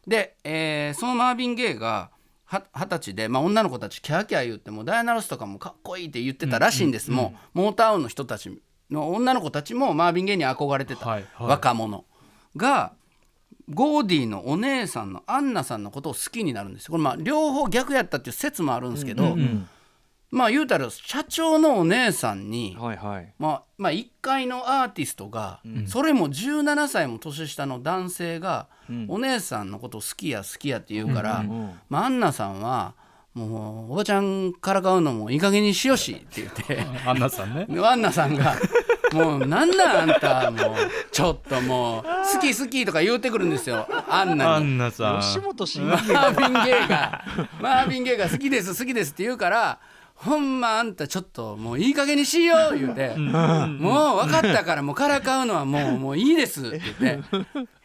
で、えーそのマービン・ゲイがは二十歳で、まあ、女の子たちキャーキャー言ってもダイアナロスとかもかっこいいって言ってたらしいんです、もうモータウンの人たちの女の子たちもマービン・ゲイに憧れてた若者がゴーディのお姉さんのアンナさんのことを好きになるんです。よこれまあ両方逆やったっていう説もあるんですけど、まあ言うたら社長のお姉さんに、はいはい。まあ、まあ一介のアーティストが、それも17歳も年下の男性が、お姉さんのことを好きや好きやって言うから、まあ、アンナさんはもうおばちゃんからかうのもいい加減にしよしって言って。アンナさんね。でアンナさんが「もうなんなんあんたもうちょっともう好き好き」とか言うてくるんですよ。アンナアに。ンナさん。吉本新マービン・ゲイがマービン・ゲイが好きです好きですって言うからほんまあんたちょっともういい加減にしよう言うてもう分かったからもうからかうのはもうもういいですって言って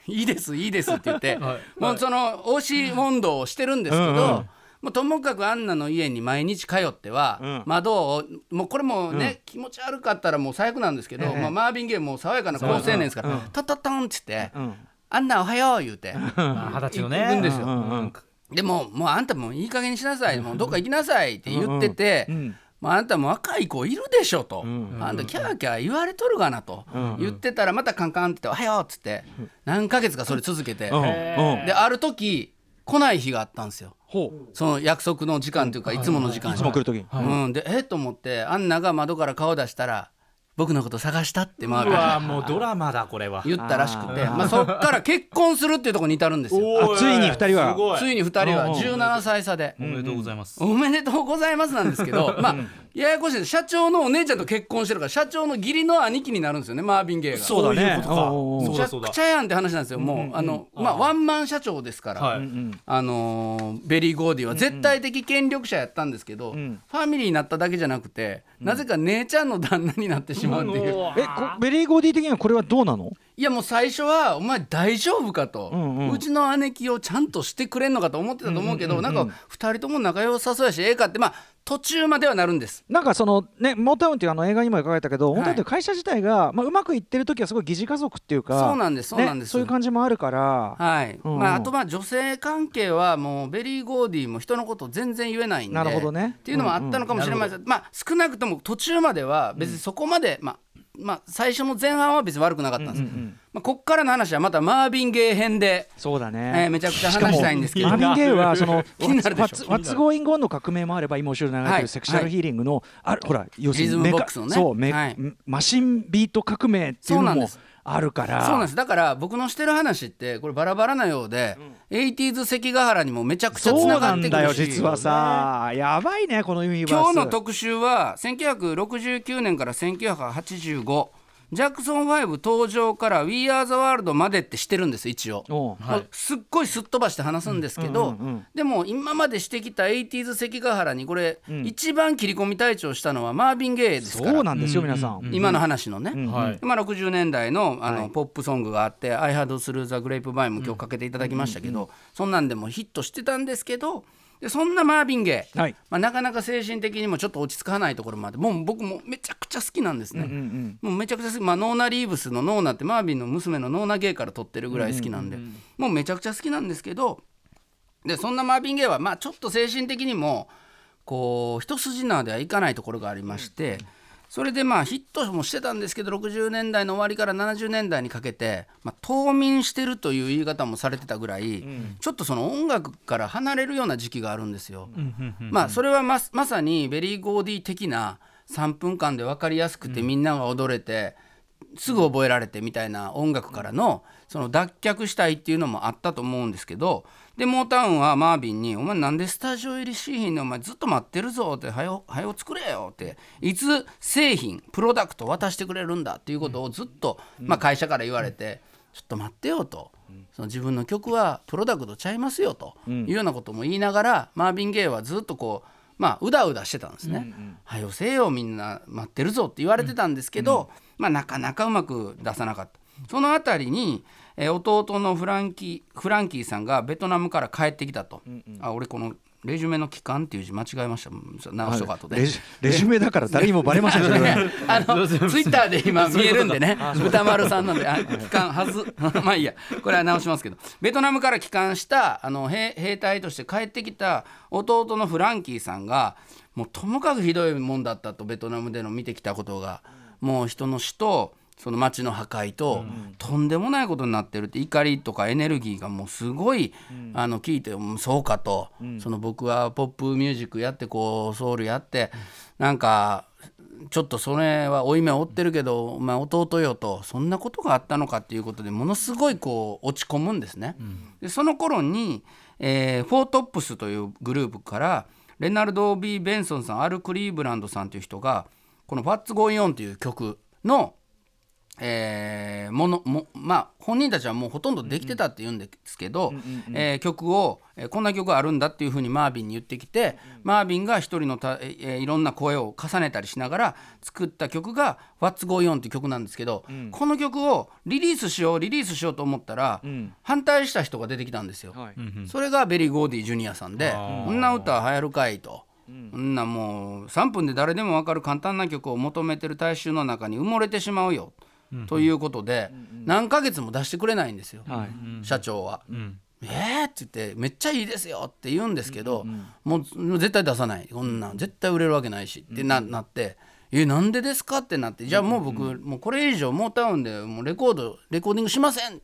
いいですいいですって言ってはい。もうその押し問答をしてるんですけうんうん。どもうともかくアンナの家に毎日通っては、うん。窓をもうこれもね、気持ち悪かったらもう最悪なんですけど、ええ。まあ、マービン・ゲイも爽やかな好青年ですから「トトトン」っつってうん「アンナおはよう」言うて。まあ二十歳のね。行くんですようんうん。でももうあんたもういい加減にしなさい。もうどっか行きなさいって言ってて、うん。もうあんたも若い子いるでしょと、ん。あんたキャーキャー言われとるがなと、ん。言ってたらまたカンカンって言って「おはよう」っつって何ヶ月かそれ続けて、うん。へうん。である時来ない日があったんですよ。ほその約束の時間というかい。つもの時間。い。つも来る時。にうん、でえっと思ってアンナが窓から顔出したら僕のこと探したってマーうビンわもうドラマだこれは。言ったらしくてまあ、そっから結婚するっていうところに至るんですよ。*laughs* あついに二人は。すごい。ついに2人は17歳差で。おめでとうございます。おめでとうございますなんですけど *laughs* まあややこしいです。社長のお姉ちゃんと結婚してるから社長の義理の兄貴になるんですよねマービン・ゲイが。そうだね。そういうことか。おうおうおう。そうめちゃくちゃやんって話なんですよ。もうあのまあワンマン社長ですから、はい。あのーベリー・ゴーディは絶対的権力者やったんですけど、ん。ファミリーになっただけじゃなくて、なぜか姉ちゃんの旦那になってしまうっていう、えこベリーゴーディ的にはこれはどうなの？いやもう最初は「お前大丈夫か」と、うんうん。ちの姉貴をちゃんとしてくれんのかと思ってたと思うけど、なんか2人とも仲良さそうやしええかってまあ途中まではなるんです。なんかそのねモータウンっていうあの映画にも描かれたけど、い。モータウンっていう会社自体が、まあ、うまくいってる時はすごい疑似家族っていうかそうなんですそうなんです。ね、そういう感じもあるから、はい。うん。うんまあ、あとまあ女性関係はもうベリー・ゴーディも人のこと全然言えないんでなるほどね。っていうのもあったのかもしれません、まあ、少なくとも途中までは別にそこまで、まあまあ、最初の前半は別に悪くなかったんです、まあ、こっからの話はまたマービン・ゲイ編で、そうだえーね、めちゃくちゃ話したいんですけど。マービン・ゲイはその What's Going On の革命もあれば今後ろに流れてはい。る Sexual Healing の、あるほら要するリズムボックスのね。そうメ、はい。マシンビート革命っていうのもそうなんですあるから。そうなんです。だから僕のしてる話ってこれバラバラなようで、80s 関ヶ原にもめちゃくちゃつそうながなんだよってくるし実はさ、やばいねこのユニバース。今日の特集は1969年から1985ジャクソン5登場から We Are the World までってしてるんです一応。おう。もうすっごいすっ飛ばして話すんですけど、うんうんうんでも今までしてきた 80s 関ヶ原にこれ、一番切り込み隊長したのはマービン・ゲイですから。そうなんですよ、皆さん、今の話のね、はい。まあ、60年代のあの、はい。ポップソングがあって「I had through the grapevine」も今日かけていただきましたけど、そんなんでもヒットしてたんですけどでそんなマービン・ゲイ、はい。まあ、なかなか精神的にもちょっと落ち着かないところまでもう僕もめちゃくちゃ好きなんですね。もうめちゃくちゃ好き、まあ、ノーナ・リーブスのノーナってマービンの娘のノーナ・ゲイから撮ってるぐらい好きなんで、もうめちゃくちゃ好きなんですけどでそんなマービン・ゲイは、まあ、ちょっと精神的にもこう一筋縄ではいかないところがありまして、それでまあヒットもしてたんですけど60年代の終わりから70年代にかけて、まあ、冬眠してるという言い方もされてたぐらい、ちょっとその音楽から離れるような時期があるんですよ。まあそれはままさにベリー・ゴーディ的な3分間で分かりやすくてみんなが踊れて、すぐ覚えられてみたいな音楽からのその脱却したいっていうのもあったと思うんですけどでモータウンはマービンに「お前なんでスタジオ入りしひんねんお前ずっと待ってるぞ」って「はよはよ作れよ」っていつ製品プロダクト渡してくれるんだっていうことをずっと、まあ、会社から言われて「ちょっと待ってよ」と。その自分の曲はプロダクトちゃいますよというようなことも言いながら、マービン・ゲイはずっとこうまあうだうだしてたんですね。はよせえよみんな待ってるぞって言われてたんですけど、まあなかなかうまく出さなかった。そのあたりに、えー弟のフランキーフランキーさんがベトナムから帰ってきたと。あ俺このレジュメの期間っていう字間違えました。直しとか後で。レジレジュメだから誰にもバレません。それは。あのツイッターで今見えるんでね。歌丸さんなんで。あ帰還はずまあいいや。これは直しますけど。ベトナムから帰還したあの兵兵隊として帰ってきた弟のフランキーさんがもうともかくひどいもんだったとベトナムでの見てきたことがもう人の死とその町の破壊と、とんでもないことになってるって怒りとかエネルギーがもうすごい、あの聞いてうんそうかと、その僕はポップミュージックやってこうソウルやって、なんかちょっとそれは負い目を負ってるけど、お前弟よとそんなことがあったのかっていうことでものすごいこう落ち込むんですね。でその頃に、えーフォートップスというグループからレナルド・ B・ ベンソンさんアル・クリーブランドさんという人がこの「What's Going On」という曲のえーものもまあ本人たちはもうほとんどできてたって言うんですけど、えー曲を、えーこんな曲があるんだっていうふうにマービンに言ってきて、マービンが一人のた、えーいろんな声を重ねたりしながら作った曲が「What's Going On」っていう曲なんですけど、この曲をリリースしようリリースしようと思ったら、反対した人が出てきたんですよ。はい。それがベリー・ゴーディ・ジュニアさんで「こんな歌流行るかい」と。そんなもう3分で誰でも分かる簡単な曲を求めてる大衆の中に埋もれてしまうよ、ということで何ヶ月も出してくれないんですよ、はい。社長は。えーって言ってめっちゃいいですよって言うんですけど、もう絶対出さない。こんなん絶対売れるわけないしってな,、なって「えなんでですか?」ってなって「じゃあもう僕、もうこれ以上モータウンでもうレコードレコーディングしません」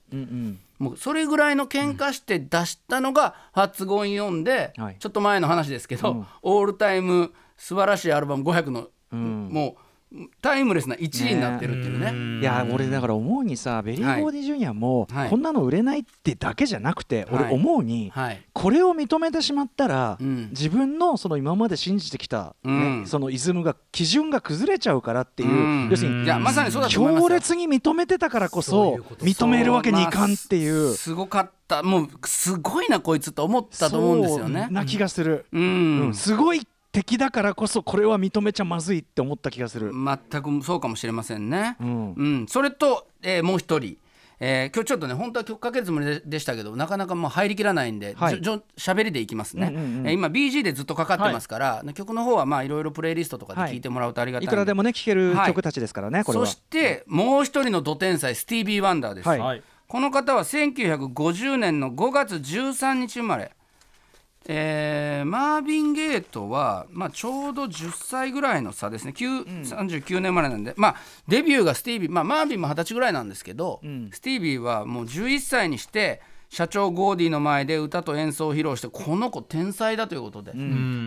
もうそれぐらいの喧嘩して出したのが「初ゴン読んで、はい。ちょっと前の話ですけど、オールタイム素晴らしいアルバム500の、もうタイムレスな1位になってるっていうね。いや俺だから思うにさベリー・ゴーディ・ジュニアもはい。こんなの売れないってだけじゃなくて俺はい。思うにはい。これを認めてしまったらうん。自分のその今まで信じてきたうん。ねそのイズムが基準が崩れちゃうからっていうん。う要するにいやまさにそうだ強烈に認めてたからこそ認めるわけにいかんっていう。まあすごかった。もうすごいなこいつと思ったと思うんですよね。な気がする。うん、うん。すごい敵だからこそこれは認めちゃまずいって思った気がする。全くそうかもしれませんね。うん。うん、それと、えーもう一人、えー今日ちょっとね本当は曲かけるつもりででしたけどなかなかもう入りきらないんで、はい。じょじょ喋りでいきますね、うんうんうん。えー今 BG でずっとかかってますから、曲の方はまあいろいろプレイリストとかではい。聴いてもらうとありがたいんで、いくらでもね聴けるはい。曲たちですからねこれは。そしてもう一人のド天才スティービー・ワンダーです、はいはいこの方は1950年の5月13日生まれ、えーマービン・ゲートは、まあ、ちょうど10歳ぐらいの差ですね。9 39年生まれなんで、まあ、デビューがスティービー、まあ、マービンも20歳ぐらいなんですけど、ん。スティービーはもう11歳にして社長ゴーディの前で歌と演奏を披露してこの子天才だということで、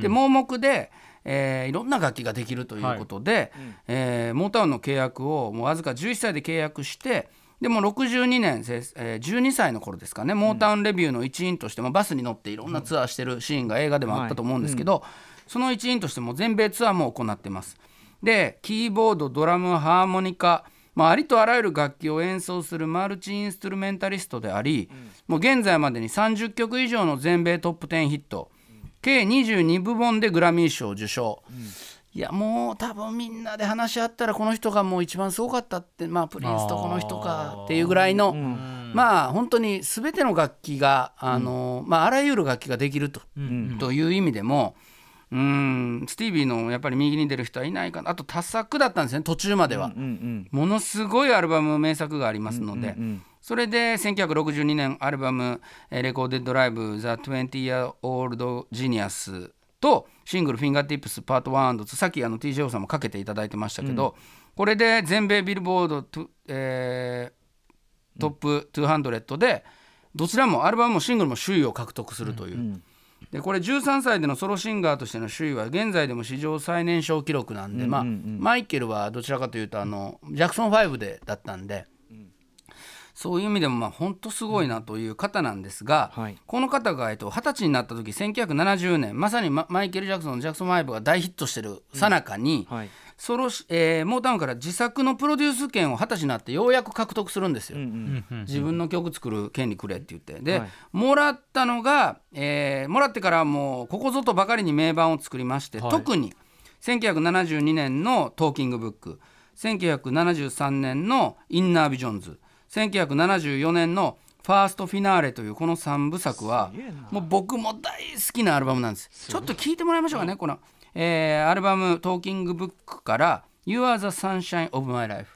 で盲目で、えーいろんな楽器ができるということで、えーモータウンの契約をもうわずか11歳で契約してでも62年、せえー12歳の頃ですかね。モータウンレビューの一員としてもバスに乗っていろんなツアーしてるシーンが映画でもあったと思うんですけど、その一員としても全米ツアーも行ってます。でキーボードドラムハーモニカまあ、ありとあらゆる楽器を演奏するマルチインストゥルメンタリストであり、もう現在までに30曲以上の全米トップ10ヒット。計22部門でグラミー賞を受賞、いやもう多分みんなで話し合ったらこの人がもう一番すごかったってまあプリンスとこの人かっていうぐらいの、まあ本当に全ての楽器があの、まあ、あらゆる楽器ができると,、という意味でも。うんスティービーのやっぱり右に出る人はいないかな。あと多作だったんですね途中までは、うんうんものすごいアルバム名作がありますので、んそれで1962年アルバム「えーレコーデッドライブ The 20 Year Old Genius」とシングル「フィンガーティップスパート1」とさっきあの TJO さんもかけていただいてましたけど、これで全米ビルボードトゥ、えートップ200でどちらもアルバムもシングルも首位を獲得するという。でこれ13歳でのソロシンガーとしての首位は現在でも史上最年少記録なんで、まあ、マイケルはどちらかというとあのジャクソン5でだったんで、そういう意味でもまあ本当すごいなという方なんですが、はい。この方がえっと二十歳になった時1970年まさにママイケル・ジャクソンのジャクソン5が大ヒットしてるさなかに、はい。ソロしえーモータウンから自作のプロデュース権を二十歳になってようやく獲得するんですよ。自分の曲作る権利くれって言って。で、はい。もらったのが、えーもらってからもうここぞとばかりに名盤を作りまして、はい。特に1972年の「トーキングブック」1973年の「インナービジョンズ」1974年の「ファーストフィナーレ」というこの3部作はもう僕も大好きなアルバムなんです。ちょっと聞いてもらいましょうかねこの、えーアルバム「トーキングブック」から「You are the sunshine of my life」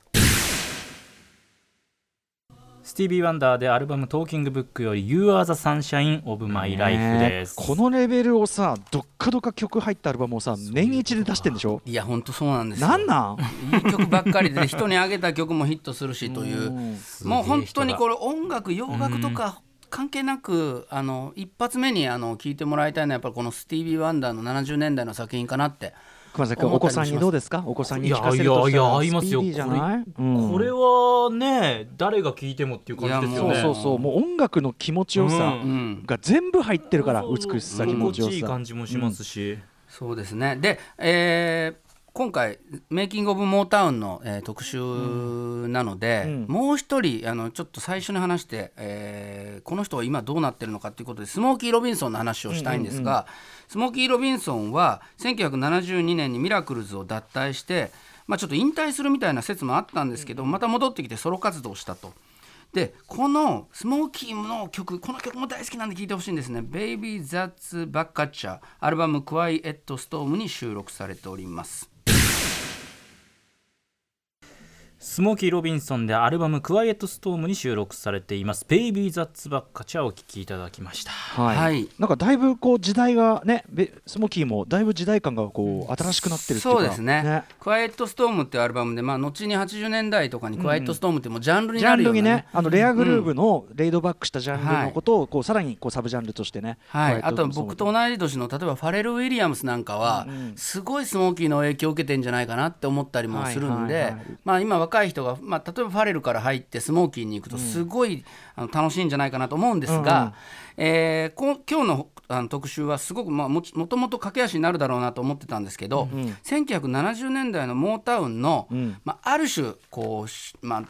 ティービー・ワンダーでアルバム「トーキングブック」より「You are the sunshine of my life」です、このレベルをさどっかどっか曲入ったアルバムをさ年一で出してんでしょ？いやほんとそうなんですよ。なんなん？いい曲ばっかりで人にあげた曲もヒットするしという。もう本当にこれ音楽洋楽とか関係なくあの一発目にあの聞いてもらいたいのはやっぱりこのスティービー・ワンダーの70年代の作品かなって熊崎君お子さんにどうですか？お子さんに聞かせるいやいやいやとしたら合いますよスピーディーじゃない？うん。これはね誰が聴いてもっていう感じですよね。そうそうそう。もう音楽の気持ちよさうん。が全部入ってるから美しさ気持ちよ心地いいさ。感じもしますし、そうですね。で、えー今回「メイキング・オブ・モータウンの」えー特集なので、うん。もう一人あのちょっと最初に話して、えーこの人は今どうなってるのかということでスモーキー・ロビンソンの話をしたいんですが、スモーキー・ロビンソンは1972年にミラクルズを脱退して、まあ、ちょっと引退するみたいな説もあったんですけど、また戻ってきてソロ活動したと。でこのスモーキーの曲この曲も大好きなんで聴いてほしいんですね「Baby That's Backcatcher」アルバム「Quiet Storm」に収録されておりますスモーキー・ロビンソンでアルバム「クワイエット・ストーム」に収録されています「ベイビー・ザッツ・バッカチャ」をお聴きいただきました。はい、はい。なんかだいぶこう時代がねベスモーキーもだいぶ時代感がこう新しくなってるっていうか。そうですね「クワイエット・ストーム」っていうアルバムで、まあ、後に80年代とかに「クワイエット・ストーム」ってもうジャンルにジャンルになるような、ねあのレアグルーヴのレイドバックしたジャンルのことをこうさらにこうサブジャンルとしてね、はい、あと僕僕と同じ年の例えばファレル・ウィリアムスなんかはすごいスモーキーの影響を受けてんじゃないかなって思ったりもするんではいはいはい。まあ今若い人が、まあ、例えばファレルから入ってスモーキーに行くとすごいあの楽しいんじゃないかなと思うんですが、えーこ今日のあの特集はすごく、まあ、もちもともと駆け足になるだろうなと思ってたんですけど、1970年代のモータウンの、まあ、ある種こうしまあ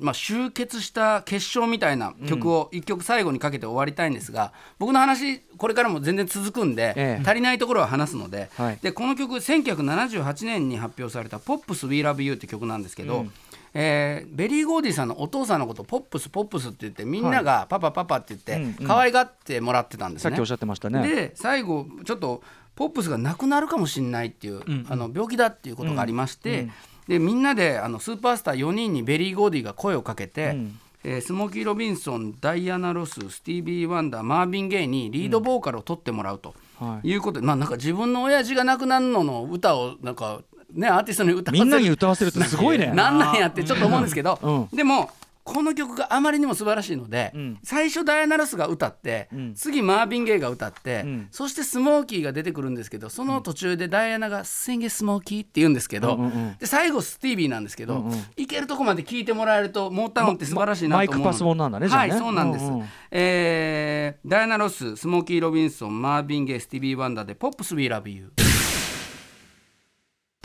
まあ、集結した結晶みたいな曲を一曲最後にかけて終わりたいんですが、僕の話これからも全然続くんで、ええ。足りないところは話すので,、はい。でこの曲1978年に発表された「Pops We Love You」って曲なんですけど、えーベリー・ゴーディさんのお父さんのことをポップスポップスって言ってみんながパパパパって言って可愛がってもらってたんですね。さっきおっしゃってましたね。で最後ちょっとポップスがなくなるかもしれないっていう、あの病気だっていうことがありまして、でみんなであのスーパースター4人にベリー・ゴーディが声をかけて、えースモーキー・ロビンソンダイアナ・ロススティービー・ワンダーマービン・ゲイにリードボーカルを取ってもらうと、はい。いうことで、まあなんか自分の親父が亡くなるのの歌をなんかねアーティストに歌わせるみんなに歌わせるってすごいね。*laughs* なんなんやってちょっと思うんですけど、うん。でもこの曲があまりにも素晴らしいので、ん。最初ダイアナ・ロスが歌って、ん。次マービン・ゲイが歌って、ん。そしてスモーキーが出てくるんですけどその途中でダイアナが「Sing it Smokey」って言うんですけど、うんうんうん。で最後スティービーなんですけど、うんうん。いけるとこまで聞いてもらえるとモータウンって素晴らしいなと思うのマイクパスモンなんだねね。はいそうなんです、うんうんえーダイアナ・ロススモーキー・ロビンソンマービン・ゲイスティービー・ワンダーで「 Pops We Love You」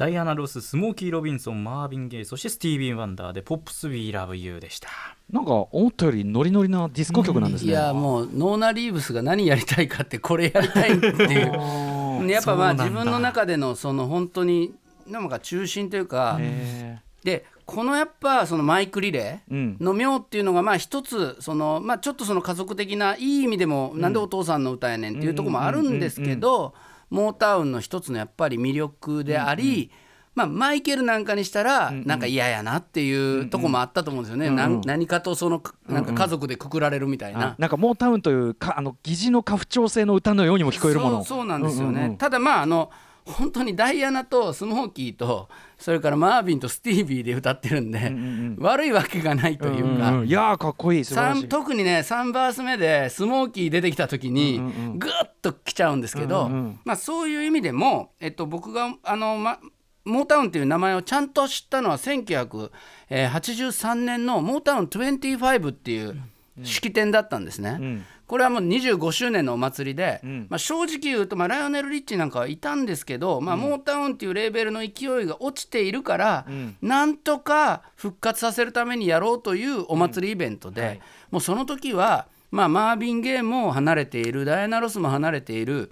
ダイアナ・ロススモーキー・ロビンソンマービン・ゲイそしてスティービー・ワンダーで「ポップス・ウィー・ラブ・ユー」でした。なんか思ったよりノリノリなディスコ曲なんですね、いやもうノーナ・リーブスが何やりたいかってこれやりたいっていう。*laughs* やっぱまあ自分の中でのその本当になんか中心というかへでこのやっぱそのマイクリレうん。ーの妙っていうのがまあ一つそのまあちょっとその家族的ないい意味でもなんでお父さんの歌やねんっていうところもあるんですけどモータウンの一つのやっぱり魅力でありまあ、マイケルなんかにしたらなんか嫌やなっていうとこもあったと思うんですよね、なん何かとそのなんか家族でくくられるみたいな。あ。なんかモータウンというかあの疑似の家父長制の歌のようにも聞こえるもの。そうそうなんですよね、うんうんうん。ただまああの本当にダイアナとスモーキーとそれからマービンとスティービーで歌ってるんで、悪いわけがないというか、んんいやーかっこいい特にね3バース目でスモーキー出てきた時にグッときちゃうんですけど、うんうんまあ、そういう意味でも、えっと、僕があの、ま、モータウンっていう名前をちゃんと知ったのは1983年のモータウン25っていう式典だったんですね。んこれはもう25周年のお祭りで、ん。まあ、正直言うと、まあ、ライオネル・リッチなんかはいたんですけど、まあ、モータウンっていうレーベルの勢いが落ちているから、なんとか復活させるためにやろうというお祭りイベントで、もうその時は、まあ、マービン・ゲイも離れているダイアナ・ロスも離れている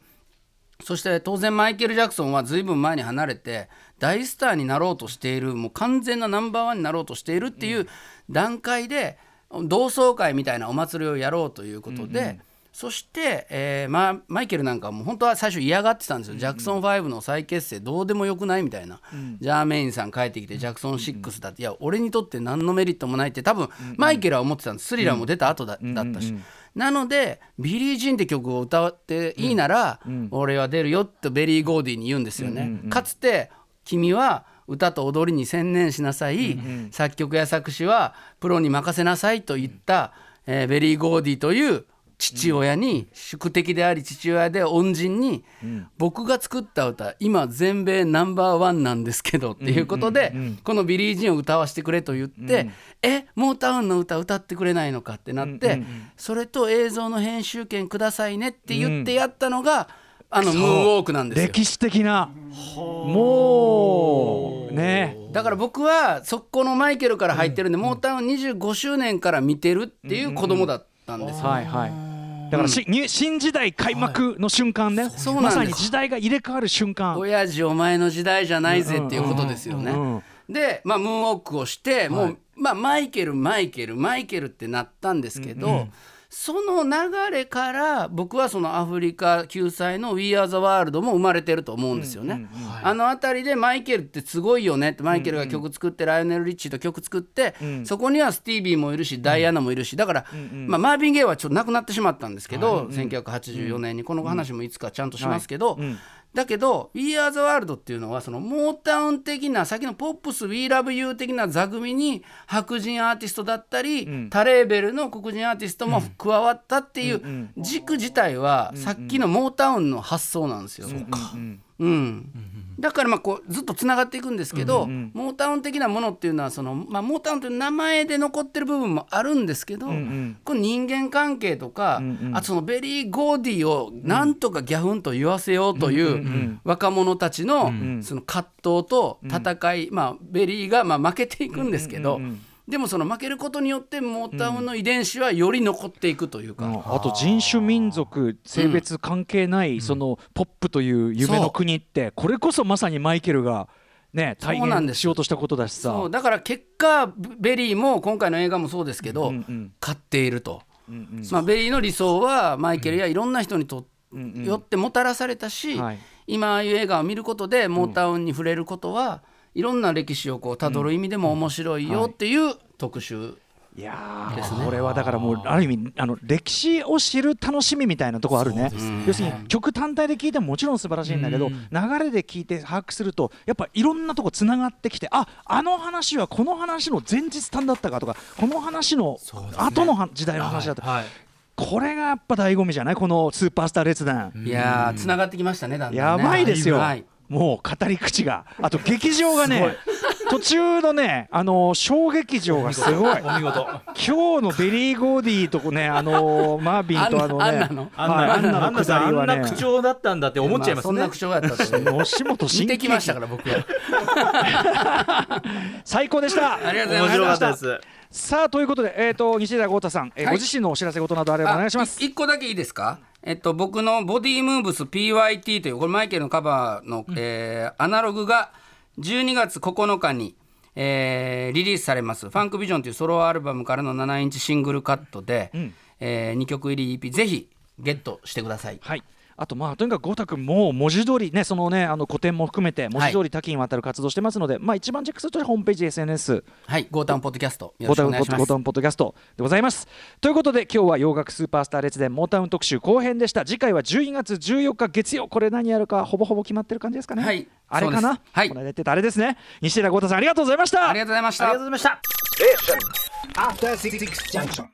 そして当然マイケル・ジャクソンはずいぶん前に離れて大スターになろうとしているもう完全なナンバーワンになろうとしているっていう段階で同窓会みたいなお祭りをやろうということで。そして、えーまあ、マイケルなんかはもう本当は最初嫌がってたんですよ、ジャクソン5の再結成どうでもよくないみたいな、ジャーメインさん帰ってきてジャクソン6だって、いや俺にとって何のメリットもないって多分マイケルは思ってたんです。 Thriller も出た後だ,、だったし、なので「ビリー・ジーン」って曲を歌っていいなら、俺は出るよってベリー・ゴーディに言うんですよね。かつて君は歌と踊りに専念しなさい、作曲や作詞はプロに任せなさいと言った、えーベリー・ゴーディという父親に宿敵であり父親で恩人に、僕が作った歌今全米ナンバーワンなんですけどっていうことで、この「ビリー・ジーン」を歌わせてくれと言って「えモータウンの歌歌ってくれないのか」ってなって、それと映像の編集権くださいねって言ってやったのが、あのムーンウォークなんですよ。歴史的な。もうね。だから僕はそこのマイケルから入ってるんで、モータウン25周年から見てるっていう子供だったんですよ。はいはい。だからし、に新時代開幕の瞬間ね、まさに時代が入れ替わる瞬間。親父お前の時代じゃないぜっていうことですようんうんね。で、まあ、ムーンウォークをしてもう、まあ、マイケルマイケルマイケルってなったんですけど、その流れから僕はそのアフリカ救済の「We Are the World」も生まれてると思うんですよね。あの辺りでマイケルってすごいよね。ってマイケルが曲作って、ライオネル・リッチーと曲作って、そこにはスティービーもいるしダイアナもいるしだから、まあ、マービン・ゲイはちょっと亡くなってしまったんですけど、1984年に。この話もいつかちゃんとしますけど。だけど「We Are the World」っていうのはそのモータウン的な先のポップス「We Love You」的な座組に白人アーティストだったり、他レーベルの黒人アーティストも加わったっていう軸自体はさっきのモータウンの発想なんですよ。うん、だからまあこうずっとつながっていくんですけど、モータウン的なものっていうのはその、まあ、モータウンという名前で残ってる部分もあるんですけど、この人間関係とか、あとそのベリー・ゴーディーをなんとかギャフンと言わせようという若者たちのその葛藤と戦い、まあ、ベリーがまあ負けていくんですけど。でもその負けることによってモータウンの遺伝子はより残っていくというか、うん。あと人種民族性別関係ない、そのポップという夢の国ってこれこそまさにマイケルがね体現しようとしたことだしさ。だから結果ベリーも今回の映画もそうですけど、うんうん勝っていると、まあ、ベリーの理想はマイケルやいろんな人にと、よってもたらされたし、はい。今ああいう映画を見ることでモータウンに触れることは、いろんな歴史をこうたどる意味でも面白いよっていう特集、い。やーですね。これはだからもうある意味あの歴史を知る楽しみみたいなところあるね。要するに曲単体で聴いてももちろん素晴らしいんだけど流れで聴いて把握するとやっぱいろんなとこつながってきてああの話はこの話の前日譚だったかとかこの話の後のは時代の話だったはいこれがやっぱ醍醐味じゃない？このスーパースター列伝。いやーつながってきましたねだんだんね。やばいですよ、はいもう語り口が。あと劇場がね途中のねあの小劇場がすごい。お見事。今日のベリー・ゴーディーとねあのマービンとあのね。アンナのあんな、はい。あんな、あんなくさん、あだりはね。んな口調だったんだって思っちゃいますね。あそんな口調やったと吉本新喜劇見てきましたから僕。は *laughs* 最高でした。ありがとうございま面白かった。さあということで、えー、と西田豪太さん、えーはい。ご自身のお知らせ事などあればお願いします。一個だけいいですか？えっと、僕のボディームーブス PYT というこれマイケルのカバーの、えーアナログが12月9日に、えーリリースされます「ファンクビジョン」というソロアルバムからの7インチシングルカットで、え2曲入り EP ぜひゲットしてください。はいあとまあとにかく豪太君もう文字通りねそのねあの古典も含めて文字通り多岐にわたる活動してますので、まあ一番チェックするとホームページ SNS はい、ゴータンポッドキャストよろゴタンしくお願いしますゴタ。ンポッドキャストでございます。ということで今日は洋楽スーパースター列伝モータウン特集後編でした。次回は12月14日月曜これ何やるかほぼほぼ決まってる感じですかね。はいあれかな？はいこの間言ってたあれですね？西寺豪太さんありがとうございましたあり。がとうございましたありがとうございました。After Six Junction.